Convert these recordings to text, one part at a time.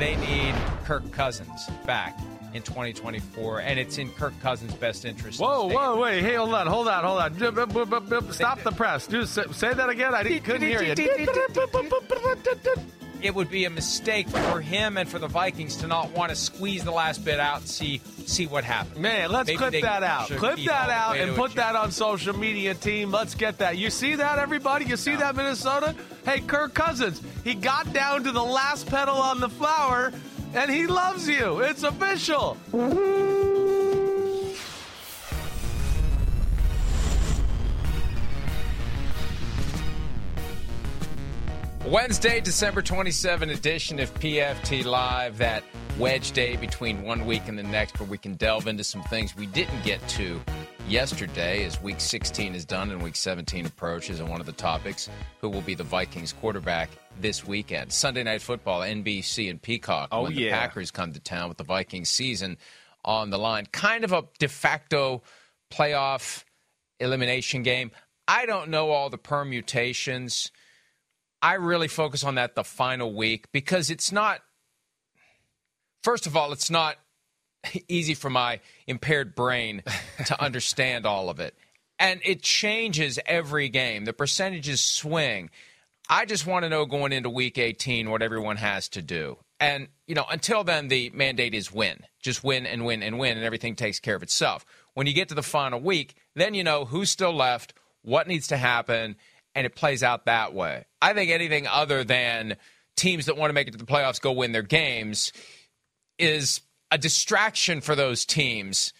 They need Kirk Cousins back in 2024, and it's in Kirk Cousins' best interest. Whoa, whoa, wait, hey, hold on, hold on, hold on. Stop the press. Do say that again. I couldn't hear you. It would be a mistake for him and for the Vikings to not want to squeeze the last bit out and see see what happens. Man, let's Maybe clip that out. Clip that out and put that on social media, team. Let's get that. You see that, everybody? You see that, Minnesota? Hey, Kirk Cousins, he got down to the last petal on the flower, and he loves you. It's official. Wednesday, December 27 edition of PFT Live, that wedge day between one week and the next, where we can delve into some things we didn't get to yesterday as week 16 is done and week 17 approaches. And one of the topics who will be the Vikings quarterback this weekend. Sunday Night Football, NBC and Peacock. Oh, when the yeah. Packers come to town with the Vikings season on the line. Kind of a de facto playoff elimination game. I don't know all the permutations. I really focus on that the final week because it's not, first of all, it's not easy for my impaired brain to understand all of it. And it changes every game. The percentages swing. I just want to know going into week 18 what everyone has to do. And, you know, until then, the mandate is win. Just win and win and win, and everything takes care of itself. When you get to the final week, then you know who's still left, what needs to happen, and it plays out that way. I think anything other than teams that want to make it to the playoffs go win their games is a distraction for those teams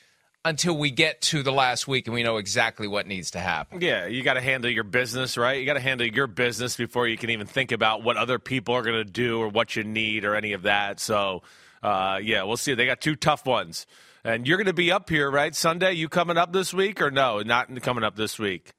until we get to the last week and we know exactly what needs to happen. Yeah, you got to handle your business, right? You got to handle your business before you can even think about what other people are going to do or what you need or any of that. So, uh, yeah, we'll see. They got two tough ones. And you're going to be up here, right? Sunday, you coming up this week or no? Not coming up this week.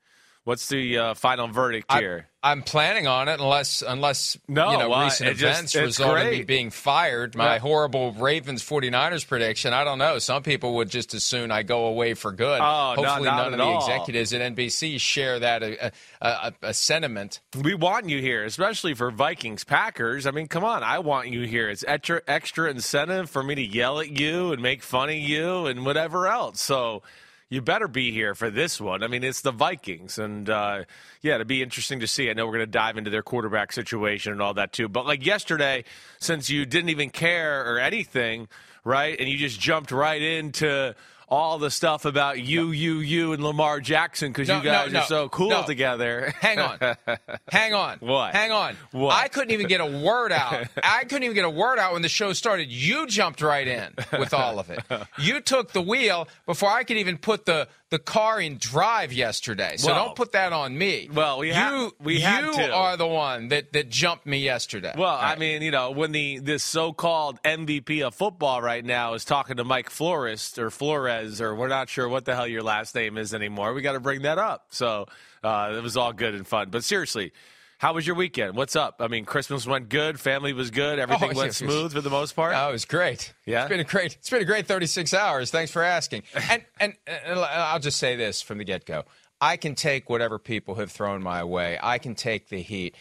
What's the uh, final verdict here? I, am planning on it unless unless No, you know well, recent it just- events it's result in me being fired. My Yeah. horrible Ravens 49ers prediction. I don't know. Some people would just as soon I go away for good. Oh, Hopefully not none of the all. executives at NBC share that uh, uh, uh, a sentiment. We want you here, especially for Vikings Packers. I mean, come on, I want you here. It's extra extra incentive for me to yell at you and make fun of you and whatever else. So you better be here for this one. I mean, it's the Vikings, and uh, yeah, it'd be interesting to see. I know we're going to dive into their quarterback situation and all that too. But like yesterday, since you didn't even care or anything, right, and you just jumped right into. All the stuff about you, you, you, and Lamar Jackson because No, you guys no, are so cool no. together. Hang on. Hang on. What? Hang on. What? I couldn't even get a word out. I couldn't even get a word out when the show started. You jumped right in with all of it. You took the wheel before I could even put the, the car in drive yesterday. So Well- don't put that on me. Well, we you, ha- we you to. are the one that, that jumped me yesterday. Well, All I mean, you know, when the this so-called MVP of football right now is talking to Mike Flores or Flores Perez, or we're not sure what the hell your last name is anymore. We got to bring that up. So uh, it was all good and fun. But seriously, how was your weekend? What's up? I mean, Christmas went good. Family was good. Everything Oh, went yes, smooth yes. for the most part. Oh, it was great. Yeah? it's been a great. It's been a great 36 hours. Thanks for asking. And and, and I'll just say this from the get go: I can take whatever people have thrown my way. I can take the heat.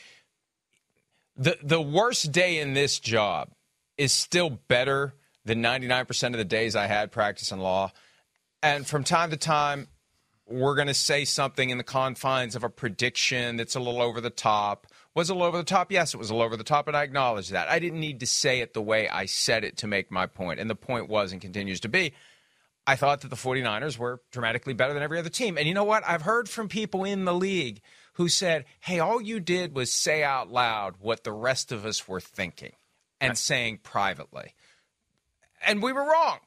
the The worst day in this job is still better than 99% of the days I had practicing law. And from time to time, we're going to say something in the confines of a prediction that's a little over the top. Was it a little over the top? Yes, it was a little over the top, and I acknowledge that. I didn't need to say it the way I said it to make my. And the point was and continues to be I thought that the 49ers were dramatically better than every other team. And you know what? I've heard from people in the league who said, hey, all you did was say out loud what the rest of us were thinking and saying privately. And we were wrong.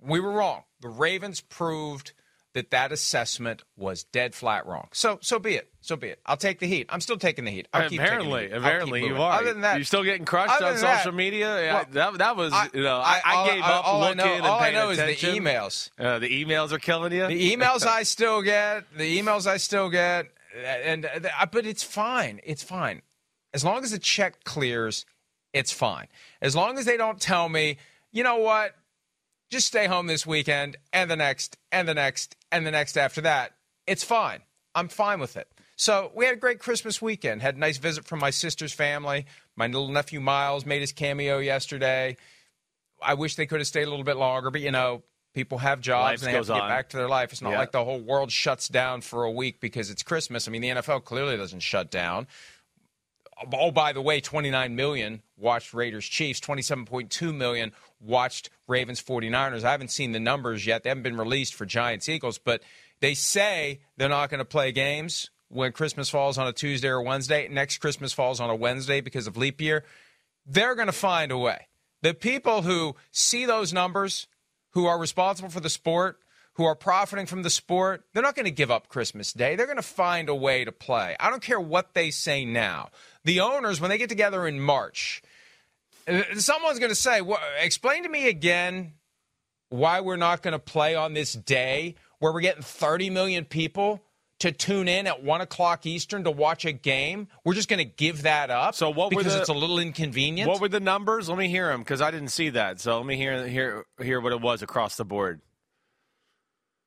We were wrong. The Ravens proved that that assessment was dead flat wrong. So so be it. So be it. I'll take the heat. I'm still taking the heat. I'll keep taking the apparently, heat. Apparently you are. Other than that, you're still getting crushed on than that- social media. Yeah, well, that, that was, you know, I, I, all- gave up all I looking know, and all I paying know is the emails. Uh, the emails are killing you. The emails I still get, the emails I still get, and uh, but it's fine. It's fine. As long as the check clears, it's fine. As long as they don't tell me, you know what, just stay home this weekend and the next and the next and the next after that, it's fine. I'm fine with it. So we had a great Christmas weekend. Had a nice visit from my sister's family. My little nephew Miles made his cameo yesterday. I wish they could have stayed a little bit longer, but you know, people have jobs Life and they have to get on. back to their life. It's not Yeah. like the whole world shuts down for a week because it's Christmas. I mean, the NFL clearly doesn't shut down. Oh, by the way, 29 million watched Raiders Chiefs, 27.2 million watched Ravens 49ers. I haven't seen the numbers yet. They haven't been released for Giants Eagles, but they say they're not going to play games when Christmas falls on a Tuesday or Wednesday. Next Christmas falls on a Wednesday because of leap year. They're going to find a way. The people who see those numbers, who are responsible for the sport, who are profiting from the sport, they're not going to give up Christmas Day. They're going to find a way to play. I don't care what they say now. The owners, when they get together in March, Uh, someone's going to say, well, explain to me again why we're not going to play on this day where we're getting 30 million people to tune in at 1 o'clock Eastern to watch a game. We're just going to give that up So what were because the- it's a little inconvenient. What were the numbers? Let me hear them because I didn't see that. So let me hear hear hear what it was across the board.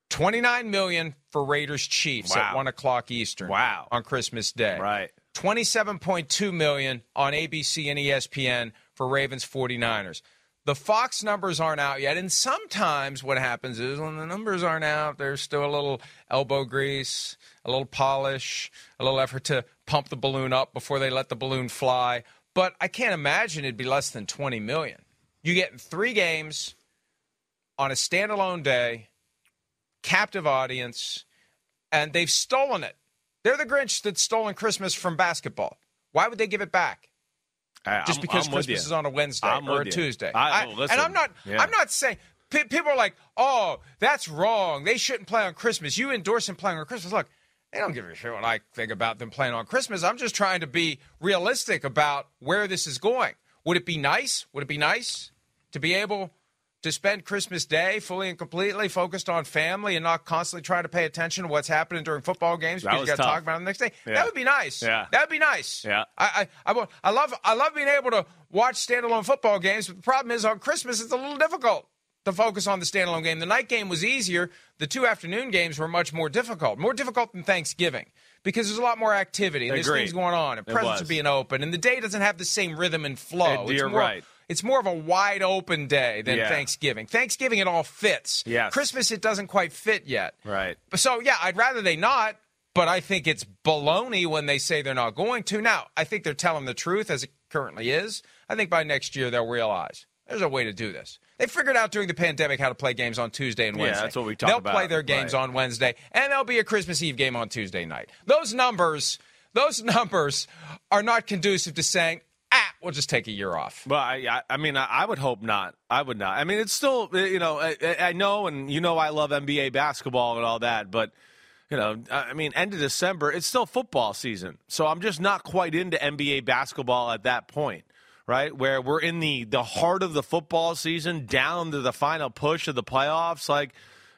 29 million for Raiders Chiefs at 1 o'clock Eastern Wow. on Christmas Day. Right. 27.2 million on ABC and ESPN for Ravens 49ers. The Fox numbers aren't out yet, and sometimes what happens is when the numbers aren't out, there's still a little elbow grease, a little polish, a little effort to pump the balloon up before they let the balloon fly. But I can't imagine it'd be less than 20 million. You get three games on a standalone day, captive audience, and they've stolen it. They're the Grinch that's stolen Christmas from basketball. Why would they give it back? I- Just I'm- because I'm Christmas is on a Wednesday I'm or a you. Tuesday. I- listen, and I'm not. yeah. I'm not saying. pe- People are like, "Oh, that's wrong. They shouldn't play on Christmas." You endorse them playing on Christmas. Look, they don't give a shit what I think about them playing on Christmas. I'm just trying to be realistic about where this is going. Would it be nice? Would it be nice to be able to spend Christmas Day fully and completely focused on family and not constantly trying to pay attention to what's happening during football games because you got to talk about it the next day? Yeah. That would be nice. Yeah. That would be nice. Yeah. I, I, I, I love I love being able to watch standalone football games, but the problem is on Christmas it's a little difficult to focus on the standalone game. The night game was easier. The two afternoon games were much more difficult, more difficult than Thanksgiving because there's a lot more activity and there's things going on and It presents are being open and the day doesn't have the same rhythm and flow. And you're more, right. It's more of a wide open day than Yeah. Thanksgiving. Thanksgiving it all fits. Yes. Christmas it doesn't quite fit yet. Right. So yeah, I'd rather they not, but I think it's baloney when they say they're not going to. Now, I think they're telling the truth as it currently is. I think by next year they'll realize there's a way to do this. They figured out during the pandemic how to play games on Tuesday and Wednesday. Yeah, that's what we talked about. They'll play their games Right. on Wednesday, and there'll be a Christmas Eve game on Tuesday night. Those numbers, those numbers are not conducive to saying, we'll just take a year off. Well, I, I, mean, I, would hope not. I would not. I mean, it's still, uh, you know, I, I- I know, and you know, I love NBA basketball and all that, but you know, I I mean, end of December, it's still football season, so I'm just not quite into NBA basketball at that point, right? Where we're in the the heart of the football season, down to the final push of the playoffs, like.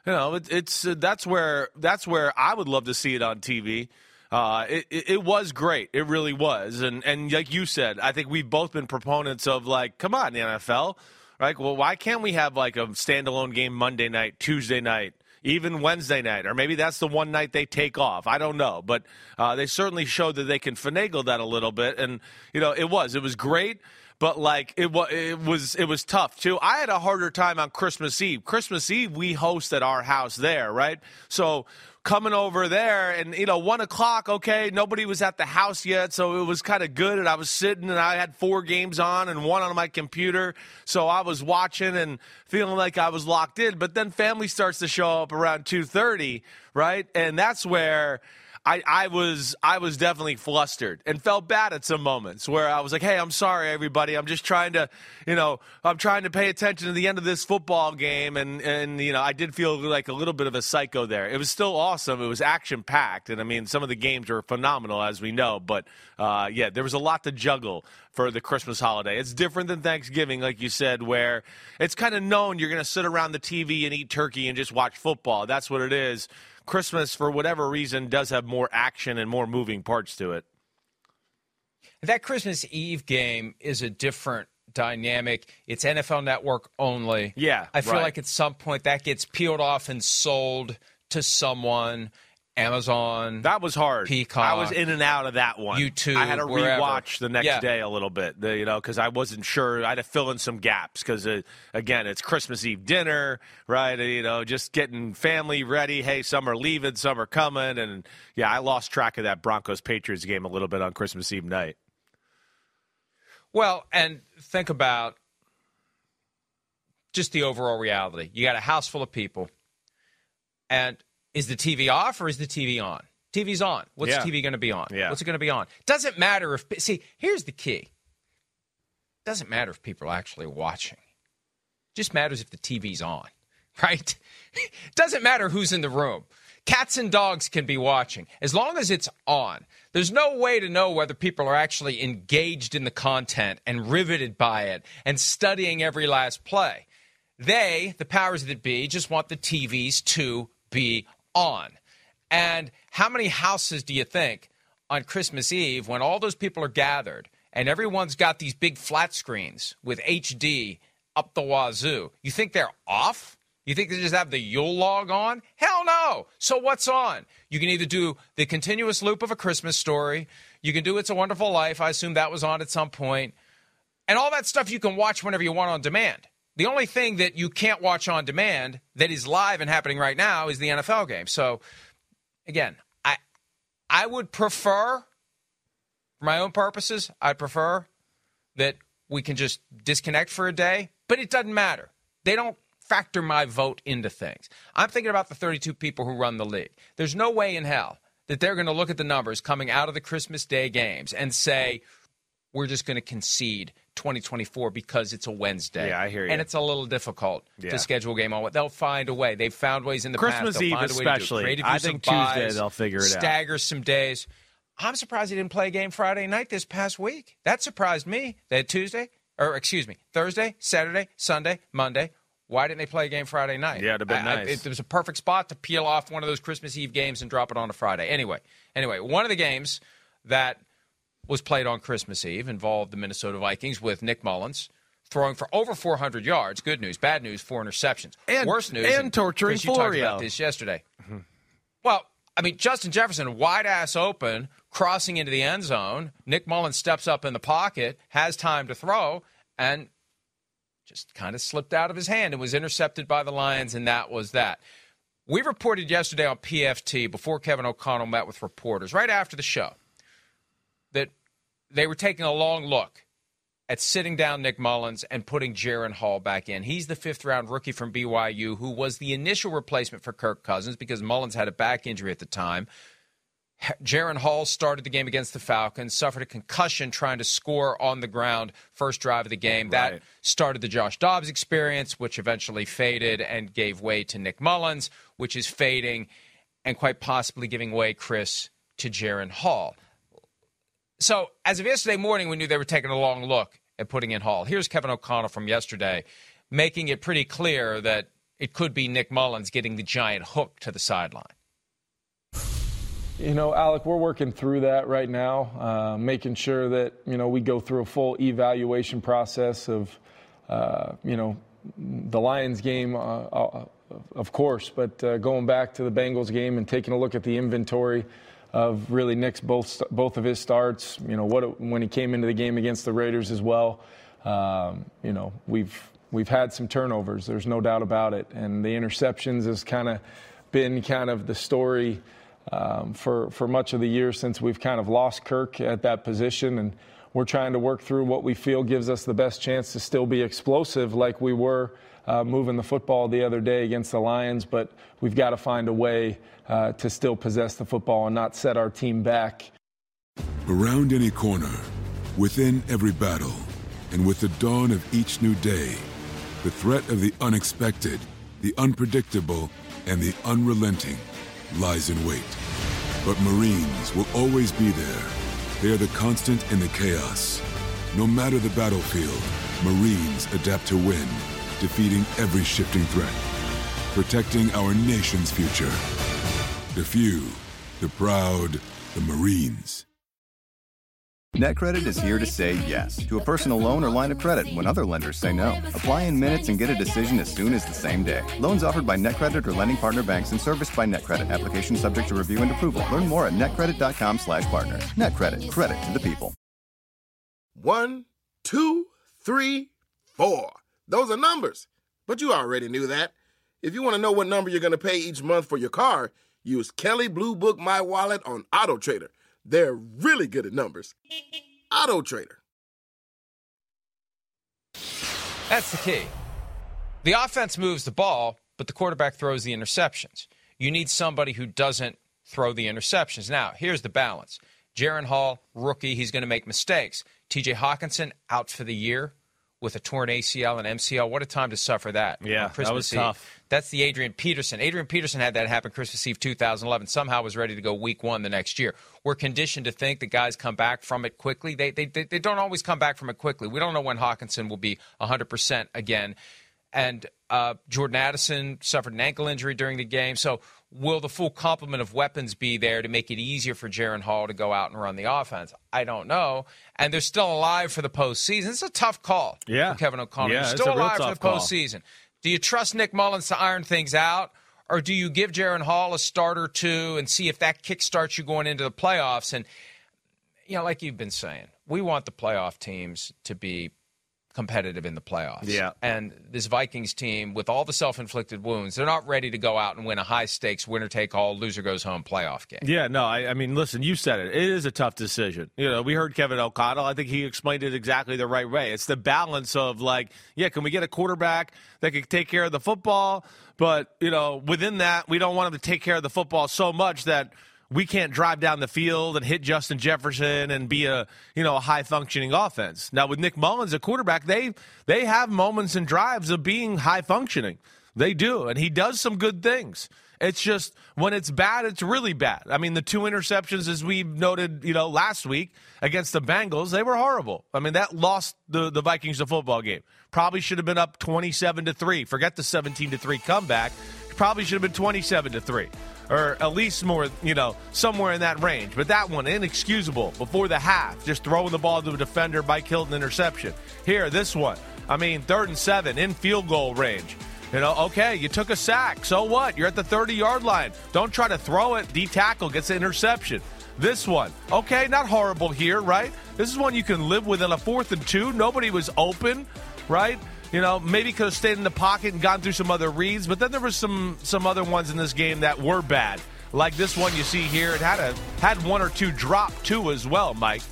You know, it, it's uh, that's where that's where I would love to see it on TV. Uh, it, it, was great. It really was. And and like you said, I think we've both been proponents of like, come on, the NFL. Right? Well, why can't we have like a standalone game Monday night, Tuesday night, even Wednesday night, or maybe that's the one night they take off. I don't know, but uh, they certainly showed that they can finagle that a little bit, and you know it was it was great but like it was it was it was tough too. I had a harder time on Christmas Eve. Christmas Eve we host at our house there, right? So coming over there and you know one o'clock okay nobody was at the house yet so it was kind of good and i was sitting and i had four games on and one on my computer so i was watching and feeling like i was locked in. But then family starts to show up around 2.30 right? And that's where I, I was I was definitely flustered and felt bad at some moments where I was like, "Hey, I'm sorry, everybody. I'm just trying to, you know, I'm trying to pay attention to the end of this football game." And and you know, I did feel like a little bit of a psycho there. It was still awesome. It was action packed, and I mean, some of the games were phenomenal, as we know. But uh, yeah, there was a lot to juggle for the Christmas holiday. It's different than Thanksgiving, like you said, where it's kind of known you're going to sit around the TV and eat turkey and just watch football. That's what it is. Christmas, for whatever reason, does have more action and more moving parts to it. That Christmas Eve game is a different dynamic. It's NFL Network only. Yeah. I feel right. like at some point that gets peeled off and sold to someone. Amazon. That was hard. Peacock. I was in and out of that one. YouTube. I had to wherever. rewatch the next yeah. day a little bit, you know, because I wasn't sure. I had to fill in some gaps because, uh, again, it's Christmas Eve dinner, right? You know, just getting family ready. Hey, some are leaving, some are coming, and yeah, I lost track of that Broncos Patriots game a little bit on Christmas Eve night. Well, and think about just the overall reality. You got a house full of people, and is the TV off or is the TV on? TV's on. What's Yeah. the TV going to be on? Yeah. What's it going to be on? Doesn't matter if see. Here's the key. Doesn't matter if people are actually watching. Just matters if the TV's on, right? Doesn't matter who's in the room. Cats and dogs can be watching as long as it's on. There's no way to know whether people are actually engaged in the content and riveted by it and studying every last play. They, the powers that be, just want the TVs to be on. And how many houses do you think on Christmas Eve, when all those people are gathered and everyone's got these big flat screens with HD up the wazoo, you think they're off? You think they just have the Yule log on? Hell no. So what's on? You can either do the continuous loop of a Christmas story. You can do It's a Wonderful Life. I assume that was on at some point. And all that stuff you can watch whenever you want on demand. The only thing that you can't watch on demand that is live and happening right now is the NFL game. So again, I I would prefer for my own purposes, I'd prefer that we can just disconnect for a day, but it doesn't matter. They don't factor my vote into things. I'm thinking about the 32 people who run the league. There's no way in hell that they're going to look at the numbers coming out of the Christmas Day games and say, we're just going to concede 2024 because it's a Wednesday. Yeah, I hear you. And it's a little difficult Yeah. to schedule a game on. They'll find a way. They've found ways in the Christmas past. Eve find a way to do it. especially. I think Tuesday they'll figure it out. Stagger some days. I'm surprised he didn't play a game Friday night this past week. That surprised me. They had Tuesday, or excuse me, Thursday, Saturday, Sunday, Monday. Why didn't they play a game Friday night? Yeah, it'd have been I- I- nice. it was a perfect spot to peel off one of those Christmas Eve games and drop it on a Friday. Anyway, anyway, one of the games that was played on Christmas Eve involved the Minnesota Vikings with Nick Mullens throwing for over 400 yards. Good news, bad news, four interceptions. And- Worse news, and torturing Chris, you talked Florio. about this yesterday. Mm-hmm. Well, I mean, Justin Jefferson, wide ass open, crossing into the end zone. Nick Mullens steps up in the pocket, has time to throw, and just kind of slipped out of his hand and was intercepted by the Lions, and that was that. We reported yesterday on PFT before Kevin O'Connell met with reporters, right after the show, they were taking a long look at sitting down Nick Mullens and putting Jaren Hall back in. He's the fifth round rookie from BYU who was the initial replacement for Kirk Cousins because Mullens had a back injury at the time. Jaren Hall started the game against the Falcons, suffered a concussion trying to score on the ground first drive of the game. That started the Josh Dobbs experience, which eventually faded and gave way to Nick Mullens, which is fading and quite possibly giving way, Chris, to Jaren Hall. So, as of yesterday morning, we knew they were taking a long look at putting in Hall. Here's Kevin O'Connell from yesterday making it pretty clear that it could be Nick Mullens getting the giant hook to the sideline? You know, Alec, we're working through that right now, uh, making sure that, you know, we go through a full evaluation process of, uh, you know, the Lions game, uh, uh of course, but uh, going back to the Bengals game and taking a look at the inventory of really Nick's both both of his starts. You know, what when he came into the game against the Raiders as well. Um, you know, we've we've had some turnovers. There's no doubt about it, and the interceptions has kind of been kind of the story um, for for much of the year since we've kind of lost Kirk at that position, and we're trying to work through what we feel gives us the best chance to still be explosive like we were. Uh, moving the football the other day against the Lions, but we've got to find a way uh, to still possess the football and not set our team back. Around any corner, within every battle, and with the dawn of each new day, the threat of the unexpected, the unpredictable, and the unrelenting lies in wait. But Marines will always be there. They are the constant in the chaos. No matter the battlefield, Marines adapt to win, defeating every shifting threat, protecting our nation's future. The few, the proud, the Marines. NetCredit is here to say yes to a personal loan or line of credit when other lenders say no. Apply in minutes and get a decision as soon as the same day. Loans offered by NetCredit or lending partner banks and serviced by NetCredit. Application subject to review and approval. Learn more at netcredit.com slash partner. NetCredit. Credit to the people. One, two, three, four. Those are numbers, but you already knew that. If you want to know what number you're going to pay each month for your car, use Kelley Blue Book My Wallet on Auto Trader. They're really good at numbers. Auto Trader. That's the key. The offense moves the ball, but the quarterback throws the interceptions. You need somebody who doesn't throw the interceptions. Now, here's the balance. Jaren Hall, rookie, he's going to make mistakes. TJ Hockenson, out for the year with a torn ACL and MCL. What a time to suffer that. Yeah, Christmas that was Eve. tough. That's the Adrian Peterson. Adrian Peterson had that happen Christmas Eve 2011. Somehow was ready to go week one the next year. We're conditioned to think that guys come back from it quickly. They, they, they, they don't always come back from it quickly. We don't know when Hockenson will be 100% again. And uh, Jordan Addison suffered an ankle injury during the game. So will the full complement of weapons be there to make it easier for Jaren Hall to go out and run the offense? I don't know. And they're still alive for the postseason. It's a tough call Yeah. for Kevin O'Connor. Yeah, They're still alive for the call. postseason. Do you trust Nick Mullens to iron things out? Or do you give Jaren Hall a start or two and see if that kickstarts you going into the playoffs? And, you know, like you've been saying, we want the playoff teams to be competitive in the playoffs. Yeah. And this Vikings team, with all the self inflicted wounds, they're not ready to go out and win a high stakes, winner take all, loser goes home playoff game. Yeah, no, I, I mean, listen, you said it. It is a tough decision. You know, we heard Kevin O'Connell. I think he explained it exactly the right way. It's the balance of like, yeah, can we get a quarterback that can take care of the football? But, you know, within that, we don't want him to take care of the football so much that we can't drive down the field and hit Justin Jefferson and be a you know a high functioning offense. Now with Nick Mullens, a quarterback, they they have moments and drives of being high functioning. They do, and he does some good things. It's just when it's bad, it's really bad. I mean, the two interceptions, as we noted, you know, last week against the Bengals, they were horrible. I mean, that lost the, the Vikings the football game. Probably should have been up twenty-seven to three. Forget the seventeen to three comeback. Probably should have been twenty-seven to three, or at least more, you know, somewhere in that range. But that one inexcusable before the half, just throwing the ball to a defender, Mike Hilton interception. Here, this one. I mean, third and seven in field goal range. You know, okay, you took a sack. So what? You're at the 30 yard line. Don't try to throw it. D tackle gets the interception. This one, okay, not horrible here, right? This is one you can live with in a fourth and two. Nobody was open, right? You know, maybe could have stayed in the pocket and gone through some other reads, but then there was some some other ones in this game that were bad. Like this one you see here, it had a had one or two drop too as well, Mike.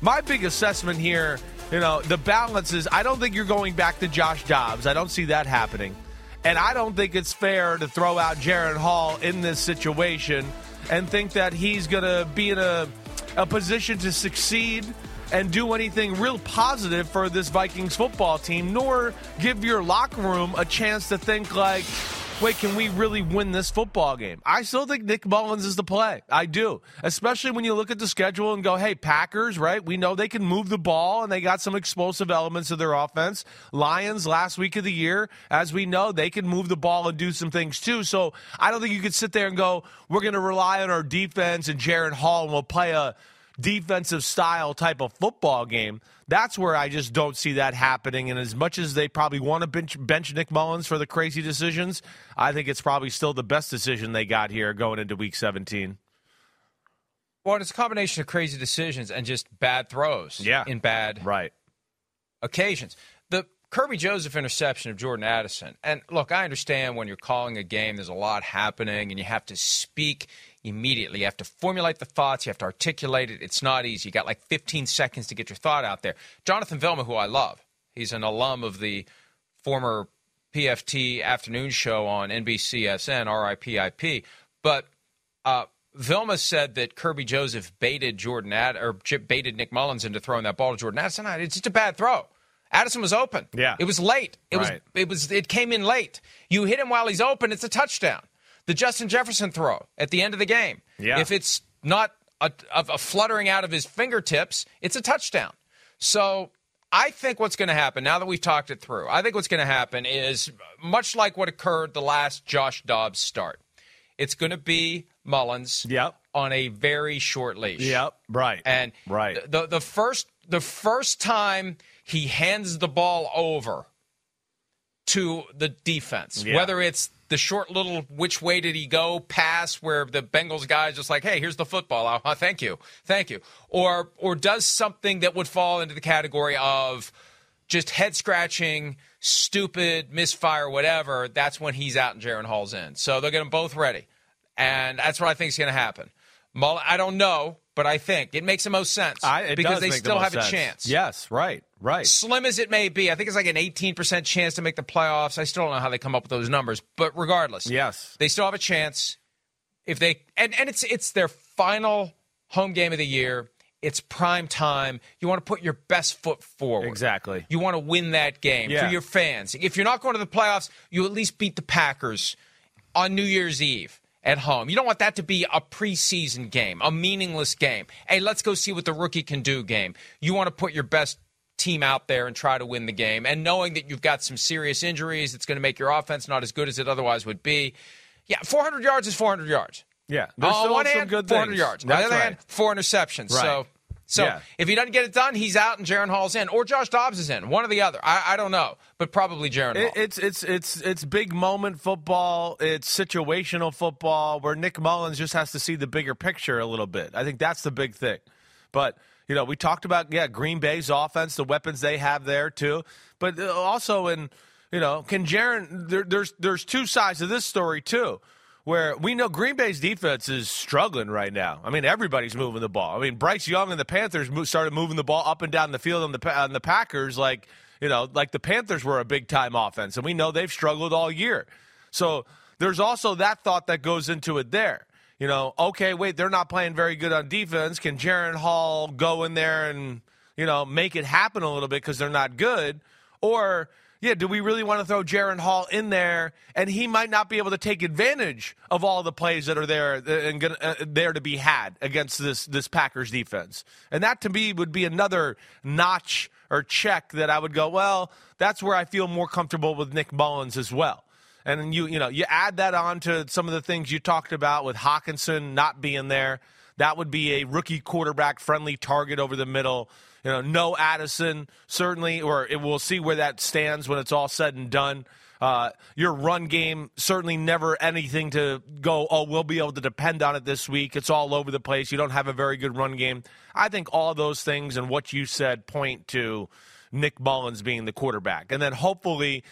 My big assessment here, you know, the balance is I don't think you're going back to Josh Dobbs. I don't see that happening. And I don't think it's fair to throw out Jaren Hall in this situation and think that he's going to be in a, a position to succeed and do anything real positive for this Vikings football team, nor give your locker room a chance to think like, wait, can we really win this football game? I still think Nick Mullens is the play. I do. Especially when you look at the schedule and go, hey, Packers, right? We know they can move the ball and they got some explosive elements of their offense. Lions last week of the year, as we know, they can move the ball and do some things too. So I don't think you could sit there and go, we're going to rely on our defense and Jaren Hall and we'll play a defensive style type of football game. That's where I just don't see that happening. And as much as they probably want to bench, bench Nick Mullens for the crazy decisions, I think it's probably still the best decision they got here going into week 17. Well, it's a combination of crazy decisions and just bad throws. Yeah. In bad right occasions. The Kerby Joseph interception of Jordan Addison. And look, I understand when you're calling a game, there's a lot happening and you have to speak immediately. You have to formulate the thoughts, you have to articulate it. It's not easy. You got like 15 seconds to get your thought out there. Jonathan Vilma, who I love, he's an alum of the former PFT afternoon show on NBCSN, RIPIP. But uh, Vilma said that Kerby Joseph baited Jordan Ad or baited Nick Mullens into throwing that ball to Jordan Addison. It's just a bad throw. Addison was open. Yeah. It was late. It right. was it was it came in late. You hit him while he's open, it's a touchdown the Justin Jefferson throw at the end of the game. Yeah. If it's not a, a, fluttering out of his fingertips, it's a touchdown. So I think what's going to happen now that we've talked it through, I think what's going to happen is much like what occurred the last Josh Dobbs start. It's going to be Mullens yep. on a very short leash. Yep, right. And right. The the first the first time he hands the ball over to the defense, yeah. whether it's the short little which way did he go pass where the Bengals guy is just like, hey, here's the football. Oh, thank you, thank you, or or does something that would fall into the category of just head scratching, stupid misfire, whatever. That's when he's out and Jaren Hall's in. So they'll get them both ready, and that's what I think is going to happen. I don't know, but I think it makes the most sense I, because they still the have sense. a chance. Yes, right, right. Slim as it may be, I think it's like an 18% chance to make the playoffs. I still don't know how they come up with those numbers, but regardless, yes, they still have a chance if they and and it's it's their final home game of the year. It's prime time. You want to put your best foot forward. Exactly. You want to win that game yeah. for your fans. If you're not going to the playoffs, you at least beat the Packers on New Year's Eve at home. You don't want that to be a preseason game, a meaningless game. Hey, let's go see what the rookie can do game. You want to put your best team out there and try to win the game. And knowing that you've got some serious injuries, it's going to make your offense not as good as it otherwise would be. Yeah, 400 yards is 400 yards. Yeah. On one hand, good 400 things. yards. On the other right. hand, four interceptions. Right. So. So Yeah. if he doesn't get it done, he's out and Jaren Hall's in, or Josh Dobbs is in, one or the other. I, I don't know, but probably Jaren It, it's it's it's it's big moment football. It's situational football where Nick Mullens just has to see the bigger picture a little bit. I think that's the big thing. But you know, we talked about yeah, Green Bay's offense, the weapons they have there too. But uh, also in you know, can Jaren? There, there's there's two sides to this story too. Where we know Green Bay's defense is struggling right now. I mean, everybody's moving the ball. I mean, Bryce Young and the Panthers started moving the ball up and down the field on the on the Packers like you know, like the Panthers were a big time offense, and we know they've struggled all year. So there's also that thought that goes into it there. You know, okay, wait, they're not playing very good on defense. Can Jaren Hall go in there and you know make it happen a little bit because they're not good, or yeah, do we really want to throw Jaren Hall in there and he might not be able to take advantage of all the plays that are there uh, and gonna, uh, there to be had against this this Packers defense? And that to me would be another notch or check that I would go, well, that's where I feel more comfortable with Nick Mullens as well. And you you know, you add that on to some of the things you talked about with Hockenson not being there. That would be a rookie quarterback friendly target over the middle. You know, no Addison, certainly, or it, we'll see where that stands when it's all said and done. Uh, your run game, certainly never anything to go, oh, we'll be able to depend on it this week. It's all over the place. You don't have a very good run game. I think all those things and what you said point to Nick Mullens being the quarterback. And then hopefully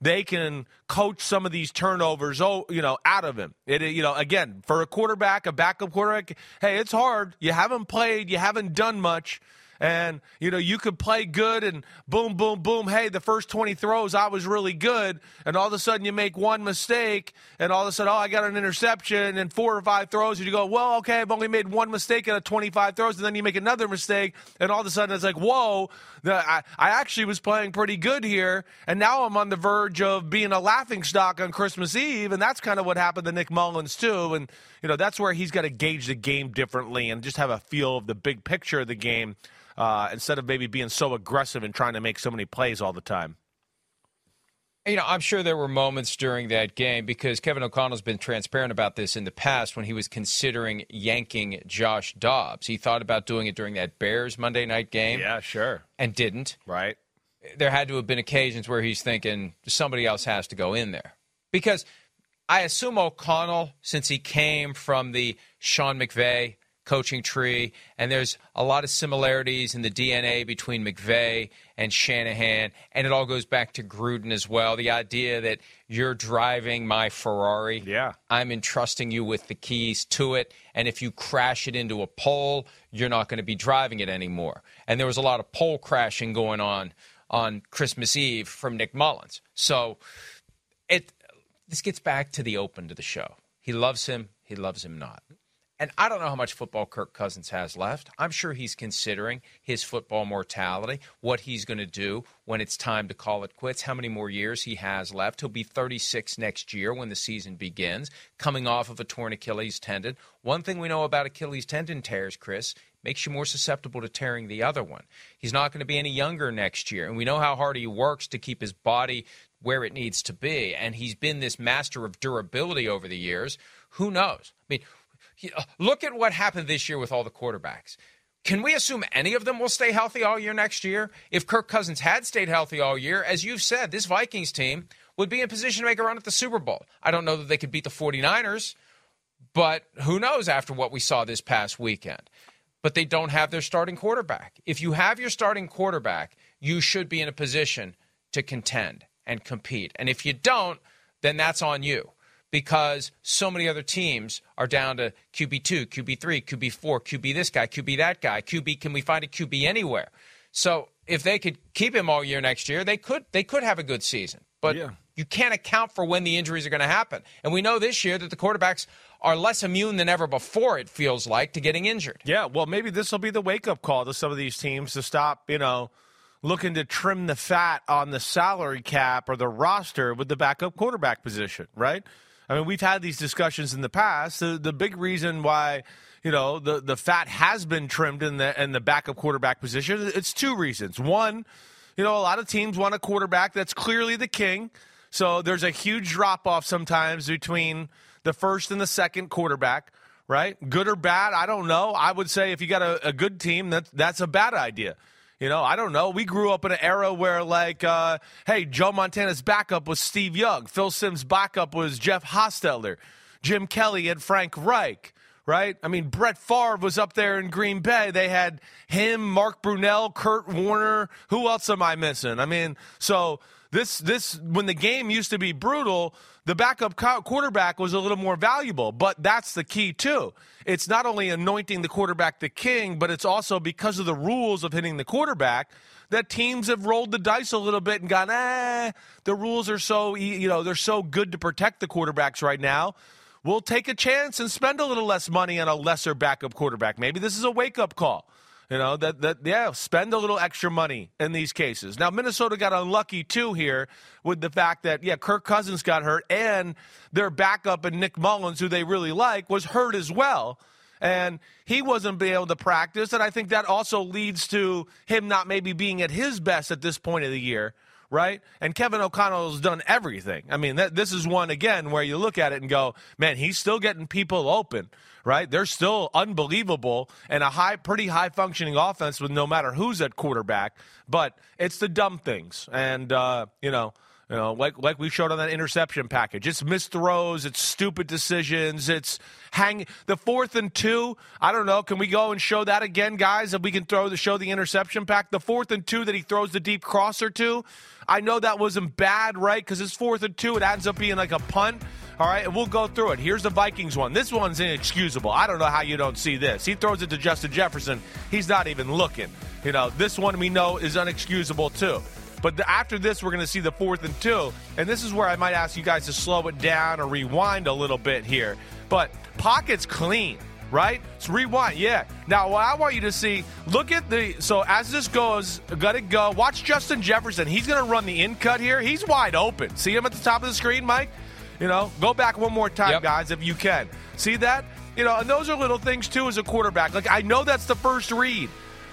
they can coach some of these turnovers, oh, you know, out of him. It, you know, again, for a quarterback, a backup quarterback, hey, it's hard. You haven't played, you haven't done much. And, you know, you could play good and boom, boom, boom. Hey, the first 20 throws, I was really good. And all of a sudden you make one mistake and all of a sudden, oh, I got an interception and four or five throws. And you go, well, okay, I've only made one mistake out of 25 throws. And then you make another mistake. And all of a sudden it's like, whoa, the, I, I actually was playing pretty good here. And now I'm on the verge of being a laughing stock on Christmas Eve. And that's kind of what happened to Nick Mullens, too. And, you know, that's where he's got to gauge the game differently and just have a feel of the big picture of the game uh, instead of maybe being so aggressive and trying to make so many plays all the time. You know, I'm sure there were moments during that game because Kevin O'Connell's been transparent about this in the past when he was considering yanking Josh Dobbs. He thought about doing it during that Bears Monday night game. Yeah, sure. And didn't. Right. There had to have been occasions where he's thinking somebody else has to go in there. Because I assume O'Connell, since he came from the Sean McVay coaching tree, and there's a lot of similarities in the DNA between McVay and Shanahan, and it all goes back to Gruden as well. The idea that you're driving my Ferrari, yeah, I'm entrusting you with the keys to it, and if you crash it into a pole, you're not going to be driving it anymore. And there was a lot of pole crashing going on on Christmas Eve from Nick Mullens. So it this gets back to the open to the show. He loves him. He loves him not. And I don't know how much football Kirk Cousins has left. I'm sure he's considering his football mortality, what he's going to do when it's time to call it quits, how many more years he has left. He'll be 36 next year when the season begins, coming off of a torn Achilles tendon. One thing we know about Achilles tendon tears, Chris, makes you more susceptible to tearing the other one. He's not going to be any younger next year, and we know how hard he works to keep his body where it needs to be, and he's been this master of durability over the years. Who knows? I mean, Uh, look at what happened this year with all the quarterbacks. Can we assume any of them will stay healthy all year next year? If Kirk Cousins had stayed healthy all year, as you've said, this Vikings team would be in position to make a run at the Super Bowl. I don't know that they could beat the 49ers, but who knows after what we saw this past weekend. But they don't have their starting quarterback. If you have your starting quarterback, you should be in a position to contend and compete. And if you don't, then that's on you because so many other teams are down to QB2, QB3, QB4, QB this guy, QB that guy, QB can we find a QB anywhere? So if they could keep him all year next year, they could they could have a good season. But yeah. you can't account for when the injuries are going to happen. And we know this year that the quarterbacks are less immune than ever before it feels like to getting injured. Yeah, well maybe this will be the wake-up call to some of these teams to stop, you know, looking to trim the fat on the salary cap or the roster with the backup quarterback position, right? I mean, we've had these discussions in the past. The, the big reason why you know the the fat has been trimmed in the in the backup quarterback position. It's two reasons. One, you know, a lot of teams want a quarterback that's clearly the king. So there's a huge drop off sometimes between the first and the second quarterback, right? Good or bad, I don't know. I would say if you got a, a good team, that that's a bad idea. You know, I don't know. We grew up in an era where, like, uh, hey, Joe Montana's backup was Steve Young. Phil Simms' backup was Jeff Hostetler. Jim Kelly and Frank Reich, right? I mean, Brett Favre was up there in Green Bay. They had him, Mark Brunell, Kurt Warner. Who else am I missing? I mean, so this this when the game used to be brutal, the backup quarterback was a little more valuable. But that's the key too. It's not only anointing the quarterback the king, but it's also because of the rules of hitting the quarterback that teams have rolled the dice a little bit and gone, eh, the rules are so you know they're so good to protect the quarterbacks right now. We'll take a chance and spend a little less money on a lesser backup quarterback. Maybe this is a wake up call. You know, that, that, yeah, spend a little extra money in these cases. Now, Minnesota got unlucky too here with the fact that, yeah, Kirk Cousins got hurt and their backup and Nick Mullens, who they really like, was hurt as well. And he wasn't being able to practice. And I think that also leads to him not maybe being at his best at this point of the year right? And Kevin O'Connell has done everything. I mean, this is one, again, where you look at it and go, man, he's still getting people open, right? They're still unbelievable and a high, pretty high functioning offense with no matter who's at quarterback. But it's the dumb things. And, uh, you know, You know, like like we showed on that interception package. It's missed throws, it's stupid decisions, it's hang the fourth and two. I don't know. Can we go and show that again, guys? If we can throw the show the interception pack, the fourth and two that he throws the deep crosser to. I know that wasn't bad, right? Because it's fourth and two, it ends up being like a punt. All right, and we'll go through it. Here's the Vikings one. This one's inexcusable. I don't know how you don't see this. He throws it to Justin Jefferson. He's not even looking. You know, this one we know is unexcusable too. But the, after this, we're going to see the fourth and two. And this is where I might ask you guys to slow it down or rewind a little bit here. But pocket's clean, right? So rewind, yeah. Now, what I want you to see, look at the. So as this goes, got to go. Watch Justin Jefferson. He's going to run the in cut here. He's wide open. See him at the top of the screen, Mike? You know, go back one more time, Yep. guys, if you can. See that? You know, and those are little things too as a quarterback. Like I know that's the first read,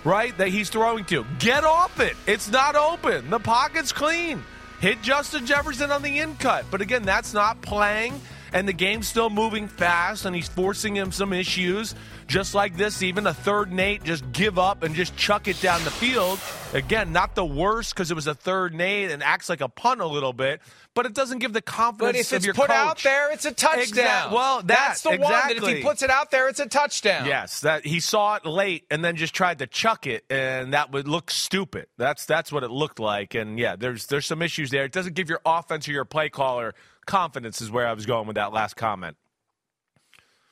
right? That he's throwing to. Get off it. It's not open. The pocket's clean. Hit Justin Jefferson on the in cut. But again, that's not playing. And the game's still moving fast, and he's forcing him some issues. Just like this, even a third and eight, just give up and just chuck it down the field. Again, not the worst because it was a third and eight and acts like a punt a little bit, but it doesn't give the confidence But if it's put coach. out there, it's a touchdown. Exact- well, that- that's the one that if he puts it out there, it's a touchdown. Yes, that he saw it late and then just tried to chuck it, and that would look stupid. That's that's what it looked like, and yeah, there's there's some issues there. It doesn't give your offense or your play caller confidence. Is where I was going with that last comment.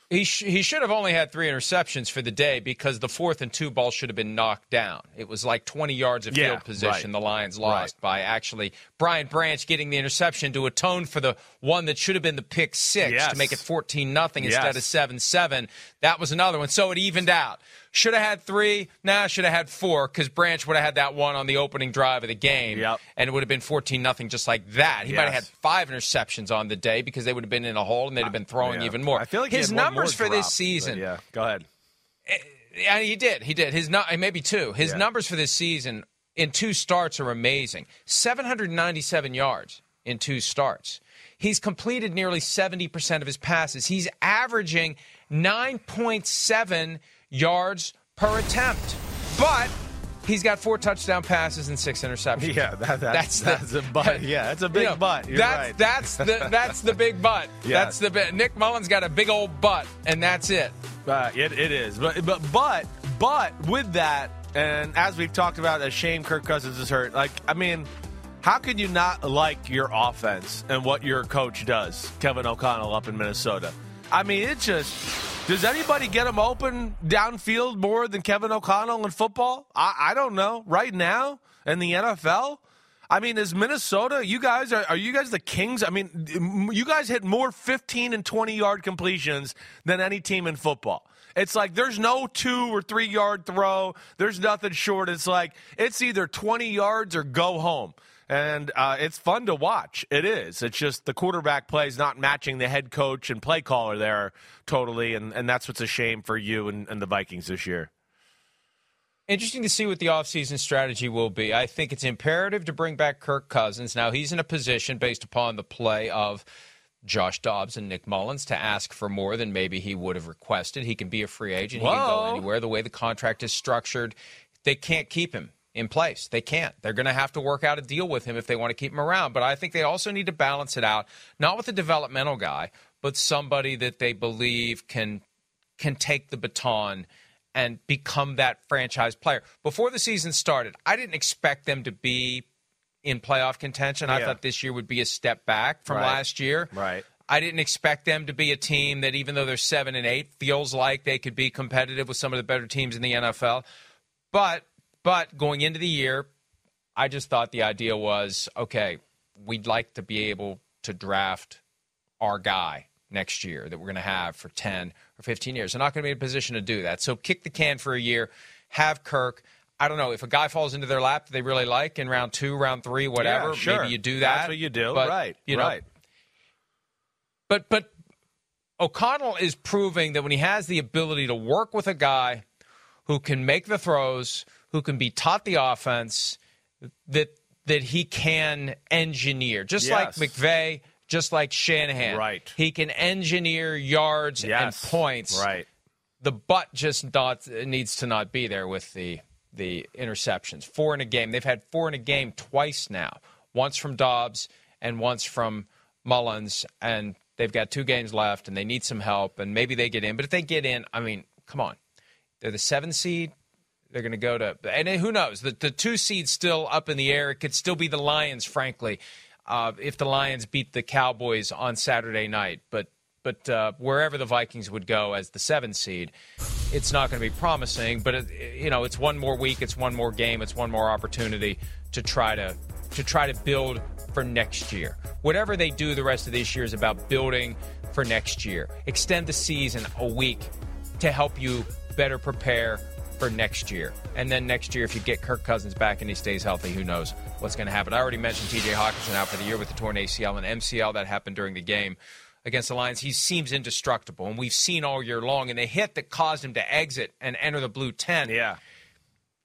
He, sh- he should have only had three interceptions for the day because the fourth and two ball should have been knocked down. It was like 20 yards of Yeah, field position right. the Lions lost by actually Brian Branch getting the interception to atone for the one that should have been the pick six Yes. to make it 14 nothing instead of 7 7. That was another one. So it evened out. Should have had three. Nah, should have had four because Branch would have had that one on the opening drive of the game. Yep. And it would have been 14 nothing just like that. He might have had five interceptions on the day because they would have been in a hole and they'd have been throwing Yeah. even more. I feel like his numbers for this season. yeah, go ahead. Eh, yeah, he did. He did. His nu- eh, maybe two. His Yeah. numbers for this season in two starts are amazing. 797 yards in two starts. He's completed nearly 70% of his passes. He's averaging 9.7 yards per attempt. But he's got four touchdown passes and six interceptions. Yeah, that, that, That's that's the- a butt. Yeah, that's a big You know, butt. You're that's right. that's the that's the big butt. Yeah. That's the bit. Nick Mullens got a big old butt, and that's it. Uh, it, it is, but but but but with that, and as we've talked about, a shame Kirk Cousins is hurt. Like, I mean, how could you not like your offense and what your coach does, Kevin O'Connell up in Minnesota? I mean, it just does anybody get him open downfield more than Kevin O'Connell in football? I, I don't know. Right now in the NFL. I mean, is Minnesota? You guys are are you guys the kings? I mean, you guys hit more 15 and 20 yard completions than any team in football. It's like there's no two or three yard throw. There's nothing short. It's like it's either 20 yards or go home. And uh, it's fun to watch. It is. It's just the quarterback play is not matching the head coach and play caller there totally. And, and that's what's a shame for you and, and the Vikings this year. Interesting to see what the offseason strategy will be. I think it's imperative to bring back Kirk Cousins. Now, he's in a position based upon the play of Josh Dobbs and Nick Mullens to ask for more than maybe he would have requested. He can be a free agent. He can go anywhere. The way the contract is structured, they can't keep him in place. They can't. They're going to have to work out a deal with him if they want to keep him around. But I think they also need to balance it out, not with a developmental guy, but somebody that they believe can can take the baton and become that franchise player. Before the season started, I didn't expect them to be in playoff contention. I Yeah. thought this year would be a step back from Right. last year. Right. I didn't expect them to be a team that, even though they're seven and eight, feels like they could be competitive with some of the better teams in the NFL. But but going into the year, I just thought the idea was okay. We'd like to be able to draft our guy next year that we're going to have for 10 or 15 years. They're not going to be in a position to do that. So kick the can for a year, have Kirk. I don't know if a guy falls into their lap that they really like in round two, round three, whatever. Yeah, sure. Maybe you do that. That's what you do. But, right. You know, right. but but O'Connell is proving that when he has the ability to work with a guy who can make the throws, who can be taught the offense, that that he can engineer, just Yes. like McVay, just like Shanahan. Right. He can engineer yards Yes. and points. Right. The butt just not needs to not be there with the the interceptions. Four in a game. They've had four in a game twice now. Once from Dobbs and once from Mullens, and they've got two games left, and they need some help, and maybe they get in. But if they get in, I mean, come on, they're the seven seed. They're going to go to, and who knows? The the two seed's still up in the air. It could still be the Lions, frankly, uh, if the Lions beat the Cowboys on Saturday night. But but uh, wherever the Vikings would go as the seven seed, it's not going to be promising. But it, you know, it's one more week, it's one more game, it's one more opportunity to try to to try to build for next year. Whatever they do the rest of this year is about building for next year. Extend the season a week to help you better prepare for next year. And then next year, if you get Kirk Cousins back and he stays healthy, who knows what's going to happen. I already mentioned TJ Hockenson out for the year with the torn ACL and MCL that happened during the game against the Lions. He seems indestructible, and we've seen all year long. And the hit that caused him to exit and enter the blue tent. Yeah.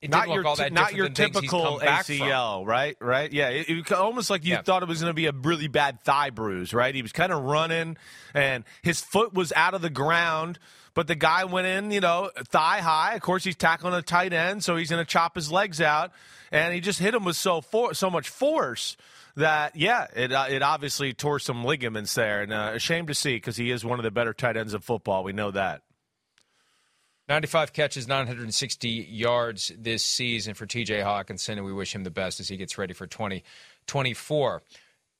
It not your, look all that not your than things he's typical come back from. ACL, right? Right? Yeah, it, it almost like you Yeah. thought it was going to be a really bad thigh bruise, right? He was kind of running, and his foot was out of the ground, but the guy went in, you know, thigh high. Of course, he's tackling a tight end, so he's going to chop his legs out, and he just hit him with so for, so much force that yeah, it uh, it obviously tore some ligaments there, and uh, a shame to see because he is one of the better tight ends of football. We know that. 95 catches, 960 yards this season for TJ Hockenson, and we wish him the best as he gets ready for 2024.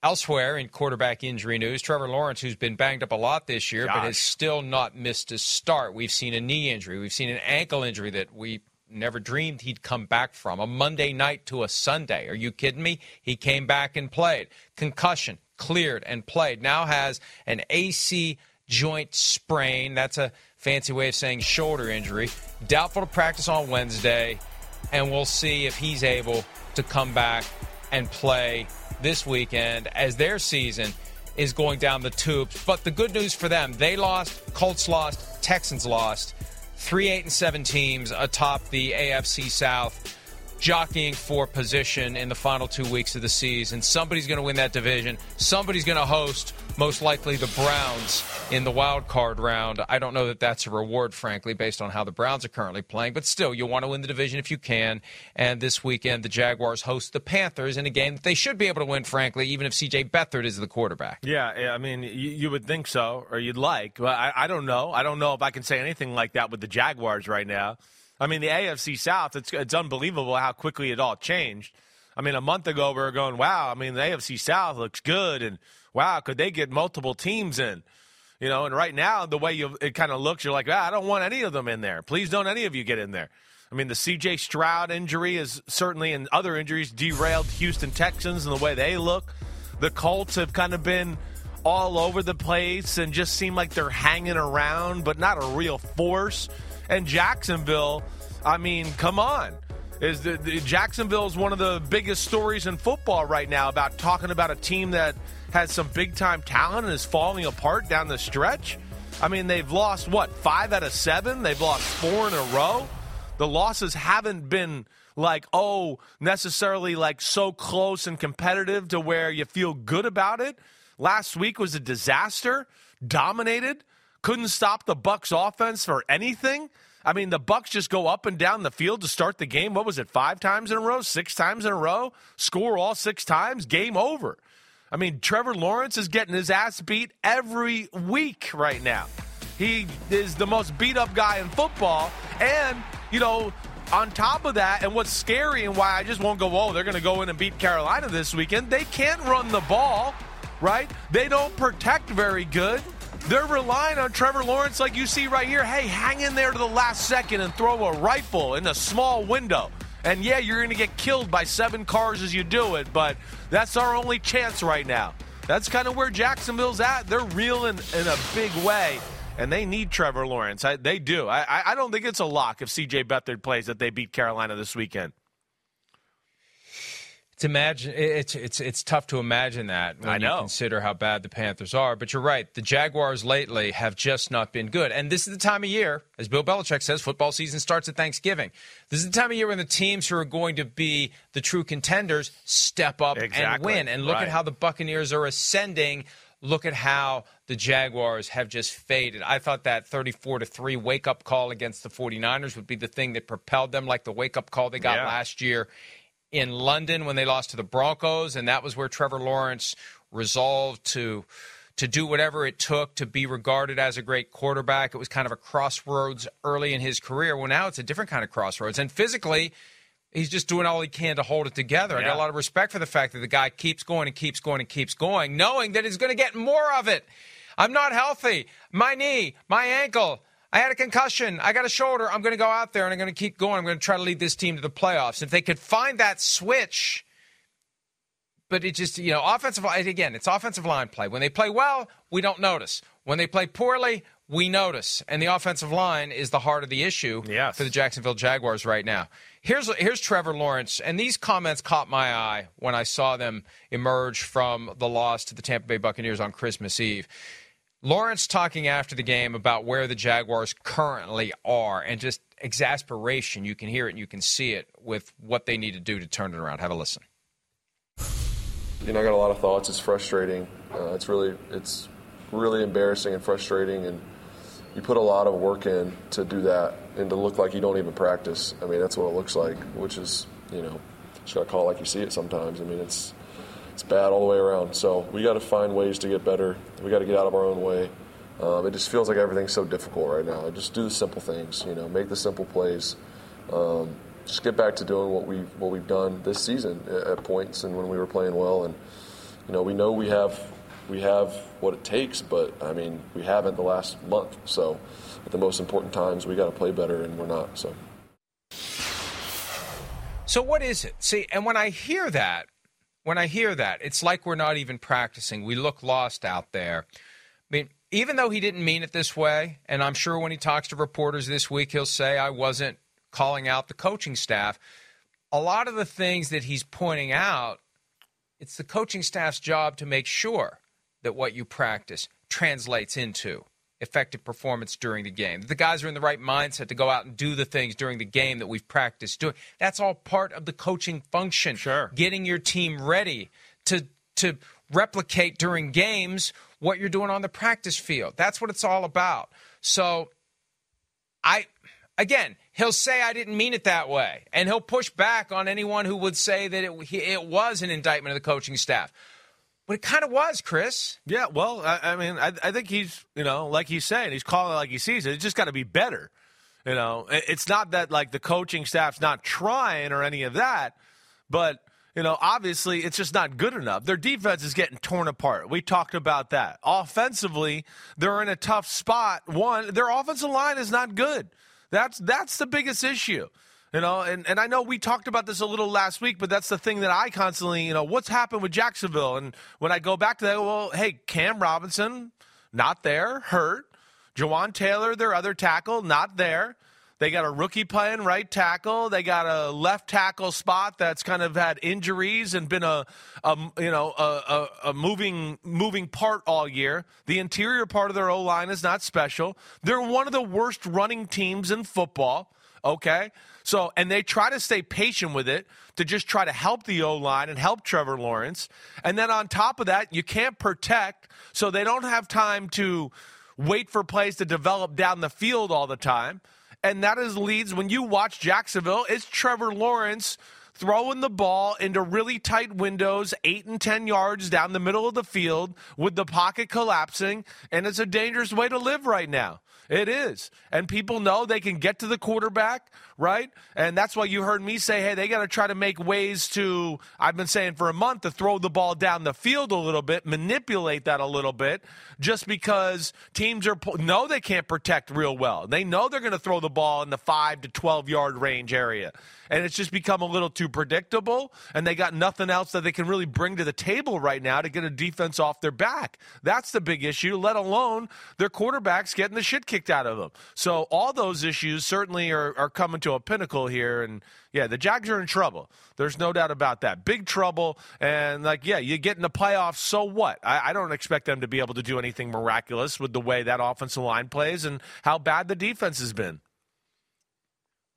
Elsewhere in quarterback injury news, Trevor Lawrence, who's been banged up a lot this year, but has still not missed a start. We've seen a knee injury, we've seen an ankle injury that we never dreamed he'd come back from. A Monday night to a Sunday. Are you kidding me? He came back and played. Concussion, cleared and played. Now has an AC joint sprain. That's a fancy way of saying shoulder injury. Doubtful to practice on Wednesday, and we'll see if he's able to come back and play this weekend as their season is going down the tubes. But the good news for them, they lost, Colts lost, Texans lost. Three, eight, and seven teams atop the AFC South jockeying for position in the final two weeks of the season. Somebody's going to win that division. Somebody's going to host, most likely, the Browns in the wild card round. I don't know that that's a reward, frankly, based on how the Browns are currently playing, but still, you want to win the division if you can. And this weekend, the Jaguars host the Panthers in a game that they should be able to win, frankly, even if CJ Beathard is the quarterback. Yeah, I mean, you, would think so, or you'd like. But I, I don't know. I don't know if I can say anything like that with the Jaguars right now. I mean, the AFC South, it's, it's unbelievable how quickly it all changed. I mean, a month ago, we were going, wow, I mean, the AFC South looks good, and wow, could they get multiple teams in? You know, and right now, the way you it kind of looks, you're like, ah, I don't want any of them in there. Please don't any of you get in there. I mean, the CJ Stroud injury is certainly, and other injuries, derailed Houston Texans and the way they look. The Colts have kind of been all over the place and just seem like they're hanging around, but not a real force. And Jacksonville, I mean, come on. Is the, the Jacksonville is one of the biggest stories in football right now about talking about a team that has some big time talent and is falling apart down the stretch. I mean, they've lost what five out of seven. They've lost four in a row. The losses haven't been like oh necessarily like so close and competitive to where you feel good about it. Last week was a disaster. Dominated. Couldn't stop the Bucs offense for anything. I mean, the Bucs just go up and down the field to start the game. What was it? Five times in a row, six times in a row, score all six times, game over. I mean, Trevor Lawrence is getting his ass beat every week right now. He is the most beat up guy in football. And, you know, on top of that, and what's scary and why I just won't go, oh, they're going to go in and beat Carolina this weekend, they can't run the ball, right? They don't protect very good. They're relying on Trevor Lawrence, like you see right here. Hey, hang in there to the last second and throw a rifle in a small window. And yeah, you're going to get killed by seven cars as you do it, but that's our only chance right now. That's kind of where Jacksonville's at. They're reeling in a big way, and they need Trevor Lawrence. I, they do. I, I- don't think it's a lock if CJ Beathard plays that they beat Carolina this weekend. It's imagine it's it's it's tough to imagine that when I you consider how bad the Panthers are. But you're right, the Jaguars lately have just not been good. And this is the time of year, as Bill Belichick says, football season starts at Thanksgiving. This is the time of year when the teams who are going to be the true contenders step up and win. And look Right. at how the Buccaneers are ascending. Look at how the Jaguars have just faded. I thought that 34 to 3 wake up call against the 49ers would be the thing that propelled them like the wake up call they got Yeah. last year in London when they lost to the Broncos, and that was where Trevor Lawrence resolved to to do whatever it took to be regarded as a great quarterback. It was kind of a crossroads early in his career. Well, now it's a different kind of crossroads. And physically, he's just doing all he can to hold it together. Yeah. I got a lot of respect for the fact that the guy keeps going and keeps going and keeps going, knowing that he's going to get more of it. I'm not healthy. My knee, my ankle, I had a concussion. I got a shoulder. I'm going to go out there and I'm going to keep going. I'm going to try to lead this team to the playoffs. If they could find that switch, but it just, you know, offensive line, again, it's offensive line play. When they play well, we don't notice. When they play poorly, we notice. And the offensive line is the heart of the issue yes. for the Jacksonville Jaguars right now. Here's, here's Trevor Lawrence, and these comments caught my eye when I saw them emerge from the loss to the Tampa Bay Buccaneers on Christmas Eve. Lawrence talking after the game about where the Jaguars currently are and just exasperation. You can hear it and you can see it with what they need to do to turn it around. Have a listen. You know, I got a lot of thoughts. It's frustrating. Uh, it's really, it's really embarrassing and frustrating, and you put a lot of work in to do that and to look like you don't even practice. I mean, that's what it looks like, which is, you know, just got to call it like you see it sometimes. I mean, it's it's bad all the way around. So we got to find ways to get better. We got to get out of our own way. Um, it just feels like everything's so difficult right now. Just do the simple things, you know, make the simple plays. Um, just get back to doing what we what we've done this season at, at points and when we were playing well. And you know, we know we have we have what it takes, but I mean, we haven't the last month. So at the most important times, we got to play better, and we're not. So. So what is it? See, and when I hear that, when I hear that, it's like we're not even practicing. We look lost out there. I mean, even though he didn't mean it this way, and I'm sure when he talks to reporters this week, he'll say, I wasn't calling out the coaching staff. A lot of the things that he's pointing out, it's the coaching staff's job to make sure that what you practice translates into effective performance during the game. The guys are in the right mindset to go out and do the things during the game that we've practiced doing. That's all part of the coaching function. Sure. Getting your team ready to to replicate during games what you're doing on the practice field. That's what it's all about. So I again, he'll say I didn't mean it that way and he'll push back on anyone who would say that it it was an indictment of the coaching staff. But it kind of was, Chris. Yeah, well, I, I mean, I, I, think he's, you know, like he's saying, he's calling it like he sees it. It's just got to be better. You know, it's not that like the coaching staff's not trying or any of that, but you know, obviously it's just not good enough. Their defense is getting torn apart. We talked about that. Offensively, they're in a tough spot. One, their offensive line is not good. That's that's the biggest issue. You know, and, and I know we talked about this a little last week, but that's the thing that I constantly, you know, what's happened with Jacksonville? And when I go back to that, well, hey, Cam Robinson, not there, hurt. Jawaan Taylor, their other tackle, not there. They got a rookie playing right tackle. They got a left tackle spot that's kind of had injuries and been a, a you know a, a, a, moving moving part all year. The interior part of their O line is not special. They're one of the worst running teams in football. Okay, so, and they try to stay patient with it to just try to help the O line and help Trevor Lawrence. And then on top of that, you can't protect, so they don't have time to wait for plays to develop down the field all the time. And that is leads when you watch Jacksonville, it's Trevor Lawrence throwing the ball into really tight windows, eight and 10 yards down the middle of the field with the pocket collapsing. And it's a dangerous way to live right now. It is. And people know they can get to the quarterback, right? And that's why you heard me say, hey, they got to try to make ways to, I've been saying for a month, to throw the ball down the field a little bit, manipulate that a little bit, just because teams are, know they can't protect real well. They know they're going to throw the ball in the 5 to 12 yard range area and it's just become a little too predictable. And they got nothing else that they can really bring to the table right now to get a defense off their back. That's the big issue, let alone their quarterbacks getting the shit kicked out of them. So all those issues certainly are, are coming to a pinnacle here. And yeah, the Jags are in trouble. There's no doubt about that. Big trouble. And like, yeah, you get in the playoffs, so what? I, I don't expect them to be able to do anything miraculous with the way that offensive line plays and how bad the defense has been.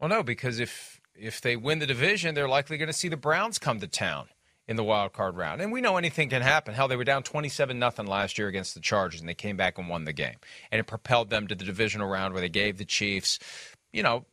Well, no, because if if they win the division, they're likely going to see the Browns come to town in the wild card round. And we know anything can happen. Hell, they were down 27 nothing last year against the Chargers and they came back and won the game. And it propelled them to the divisional round where they gave the Chiefs, you know,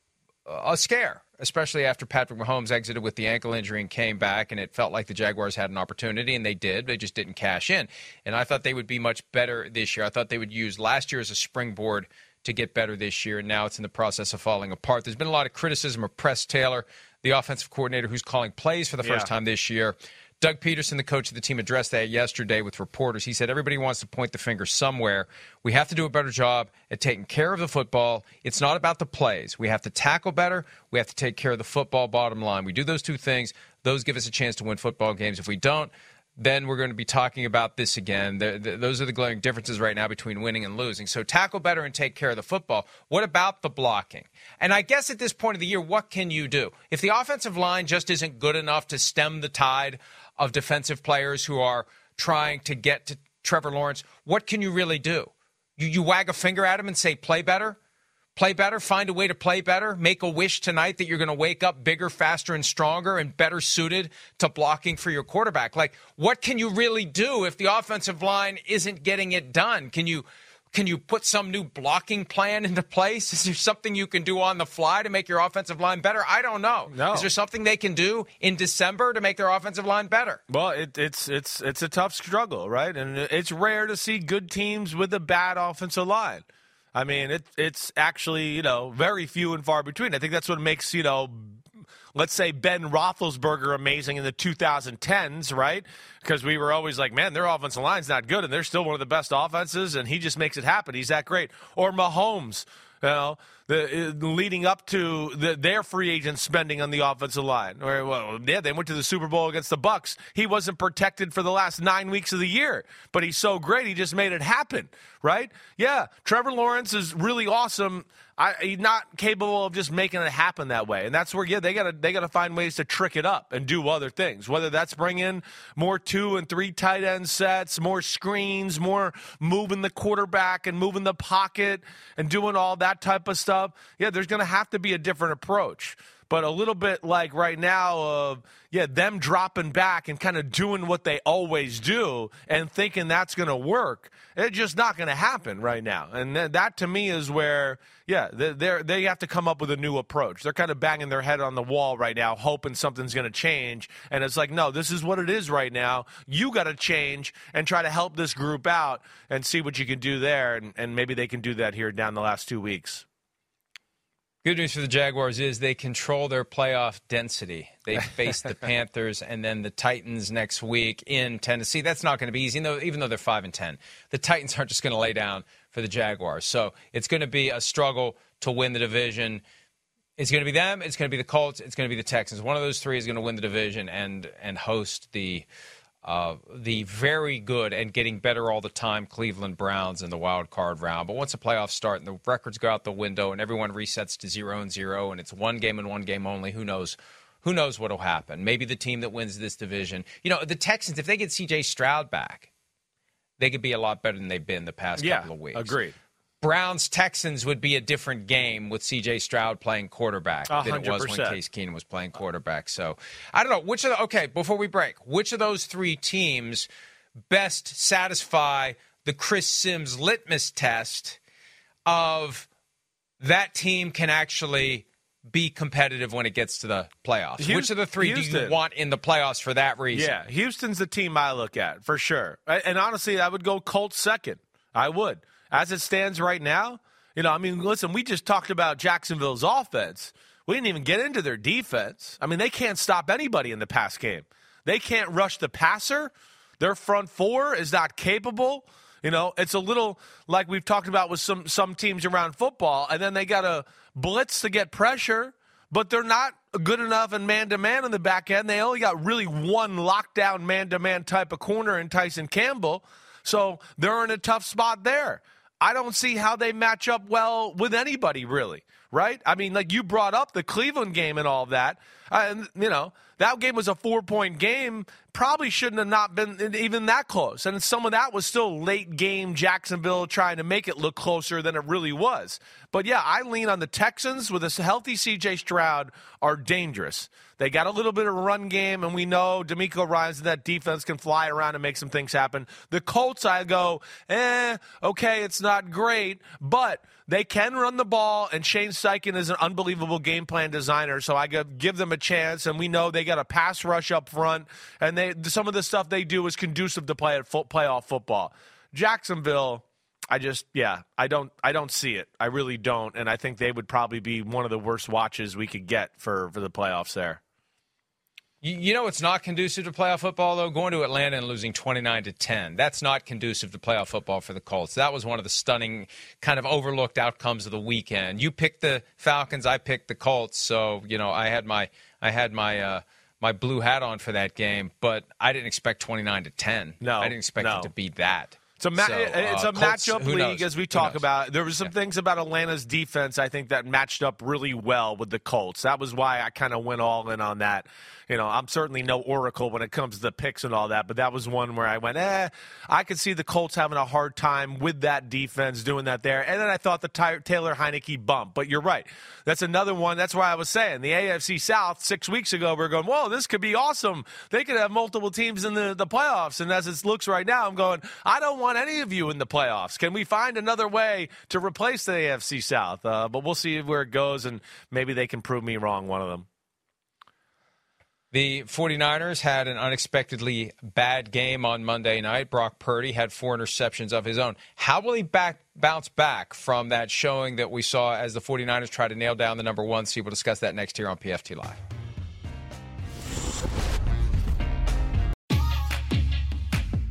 a scare. especially after Patrick Mahomes exited with the ankle injury and came back, and it felt like the Jaguars had an opportunity, and they did. They just didn't cash in. And I thought they would be much better this year. I thought they would use last year as a springboard to get better this year, and now it's in the process of falling apart. There's been a lot of criticism of Press Taylor, the offensive coordinator who's calling plays for the first Yeah. time this year. Doug Pederson, the coach of the team, addressed that yesterday with reporters. He said everybody wants to point the finger somewhere. We have to do a better job at taking care of the football. It's not about the plays. We have to tackle better. We have to take care of the football bottom line. We do those two things. Those give us a chance to win football games. If we don't, then we're going to be talking about this again. The, the, those are the glaring differences right now between winning and losing. So tackle better and take care of the football. What about the blocking? And I guess at this point of the year, what can you do? If the offensive line just isn't good enough to stem the tide of defensive players who are trying to get to Trevor Lawrence, what can you really do? You, you wag a finger at him and say, play better? play better, find a way to play better, make a wish tonight that you're going to wake up bigger, faster, and stronger and better suited to blocking for your quarterback. Like, what can you really do if the offensive line isn't getting it done? Can you can you put some new blocking plan into place? Is there something you can do on the fly to make your offensive line better? I don't know. No. Is there something they can do in December to make their offensive line better? Well, it, it's it's it's a tough struggle, right? And it's rare to see good teams with a bad offensive line. I mean, it, it's actually you know very few and far between. I think that's what makes you know, let's say Ben Roethlisberger amazing in the 2010s, right? Because we were always like, man, their offensive line's not good, and they're still one of the best offenses, and he just makes it happen. He's that great. Or Mahomes, you know, the, uh, leading up to the, their free agent spending on the offensive line. Or, well, yeah, they went to the Super Bowl against the Bucs. He wasn't protected for the last nine weeks of the year, but he's so great, he just made it happen, right? Yeah, Trevor Lawrence is really awesome. I, he's not capable of just making it happen that way, and that's where yeah they gotta they gotta find ways to trick it up and do other things. Whether that's bring in more two and three tight end sets, more screens, more moving the quarterback and moving the pocket and doing all that type of stuff. Yeah, there's gonna have to be a different approach but a little bit like right now of yeah them dropping back and kind of doing what they always do and thinking that's going to work it's just not going to happen right now. And th- that to me is where yeah they they have to come up with a new approach. They're kind of banging their head on the wall right now hoping something's going to change. And it's like no this is what it is right now. You got to change and try to help this group out and see what you can do there. And, and maybe they can do that here down the last two weeks Good news for the Jaguars is they control their playoff density. They face the Panthers and then the Titans next week in Tennessee. That's not going to be easy, though, even though they're five and ten. The Titans aren't just going to lay down for the Jaguars, so it's going to be a struggle to win the division. It's going to be them. It's going to be the Colts. It's going to be the Texans. One of those three is going to win the division and and host the uh, the very good and getting better all the time Cleveland Browns in the wild card round. But once the playoffs start and the records go out the window and everyone resets to zero and zero and it's one game and one game only, who knows? Who knows what'll happen? Maybe the team that wins this division. You know, the Texans, if they get C.J. Stroud back, they could be a lot better than they've been the past yeah couple of weeks. Yeah, agreed Browns Texans would be a different game with C.J. Stroud playing quarterback A than it was when Case Keenum was playing quarterback. So I don't know which of the okay. Before we break, which of those three teams best satisfy the Chris Sims litmus test of that team can actually be competitive when it gets to the playoffs? Houston- which of the three do you want in the playoffs for that reason? Yeah, Houston's the team I look at for sure. And honestly, I would go Colts second. I would. As it stands right now, you know, I mean, listen, we just talked about Jacksonville's offense. We didn't even get into their defense. I mean, they can't stop anybody in the pass game. They can't rush the passer. Their front four is not capable. You know, it's a little like we've talked about with some some teams around football, and then they got to blitz to get pressure but they're not good enough in man to man in the back end. They only got really one lockdown man to man type of corner in Tyson Campbell. So they're in a tough spot there. I don't see how they match up well with anybody, really, right? I mean, like you brought up the Cleveland game and all of that. Uh, and, you know, that game was a four point game. Probably shouldn't have not been even that close. And some of that was still late game Jacksonville trying to make it look closer than it really was. But yeah, I lean on the Texans with a healthy CJ Stroud are dangerous. They got a little bit of a run game, and we know DeMeco Ryans and that defense can fly around and make some things happen. The Colts, I go, eh, okay, it's not great, but they can run the ball, and Shane Steichen is an unbelievable game plan designer. So I give them a chance, and we know they got a pass rush up front, and they some of the stuff they do is conducive to play at playoff football. Jacksonville, I just yeah, I don't I don't see it. I really don't, and I think they would probably be one of the worst watches we could get for for the playoffs there. You, know it's not conducive to playoff football though. Going to Atlanta and losing twenty nine to ten. That's not conducive to playoff football for the Colts. That was one of the stunning, kind of overlooked outcomes of the weekend. You picked the Falcons. I picked the Colts. So you know I had my I had my. Uh, my blue hat on for that game, but I didn't expect 29 to 10. No. I didn't expect no. it to be that. It's a, ma- so, it's a uh, matchup league, knows? as we talk about. There were some yeah. things about Atlanta's defense I think that matched up really well with the Colts. That was why I kind of went all in on that you know, I'm certainly no oracle when it comes to the picks and all that, but that was one where I went, eh, I could see the Colts having a hard time with that defense doing that there. And then I thought the Ty- Taylor Heinicke bump. But you're right. That's another one. That's why I was saying the AFC South six weeks ago, we are going, whoa, this could be awesome. They could have multiple teams in the, the playoffs. And as it looks right now, I'm going, I don't want any of you in the playoffs. Can we find another way to replace the AFC South? Uh, but we'll see where it goes, and maybe they can prove me wrong, one of them. The 49ers had an unexpectedly bad game on Monday night. Brock Purdy had four interceptions of his own. How will he back, bounce back from that showing that we saw as the 49ers try to nail down the number one seed? We'll discuss that next here on PFT Live.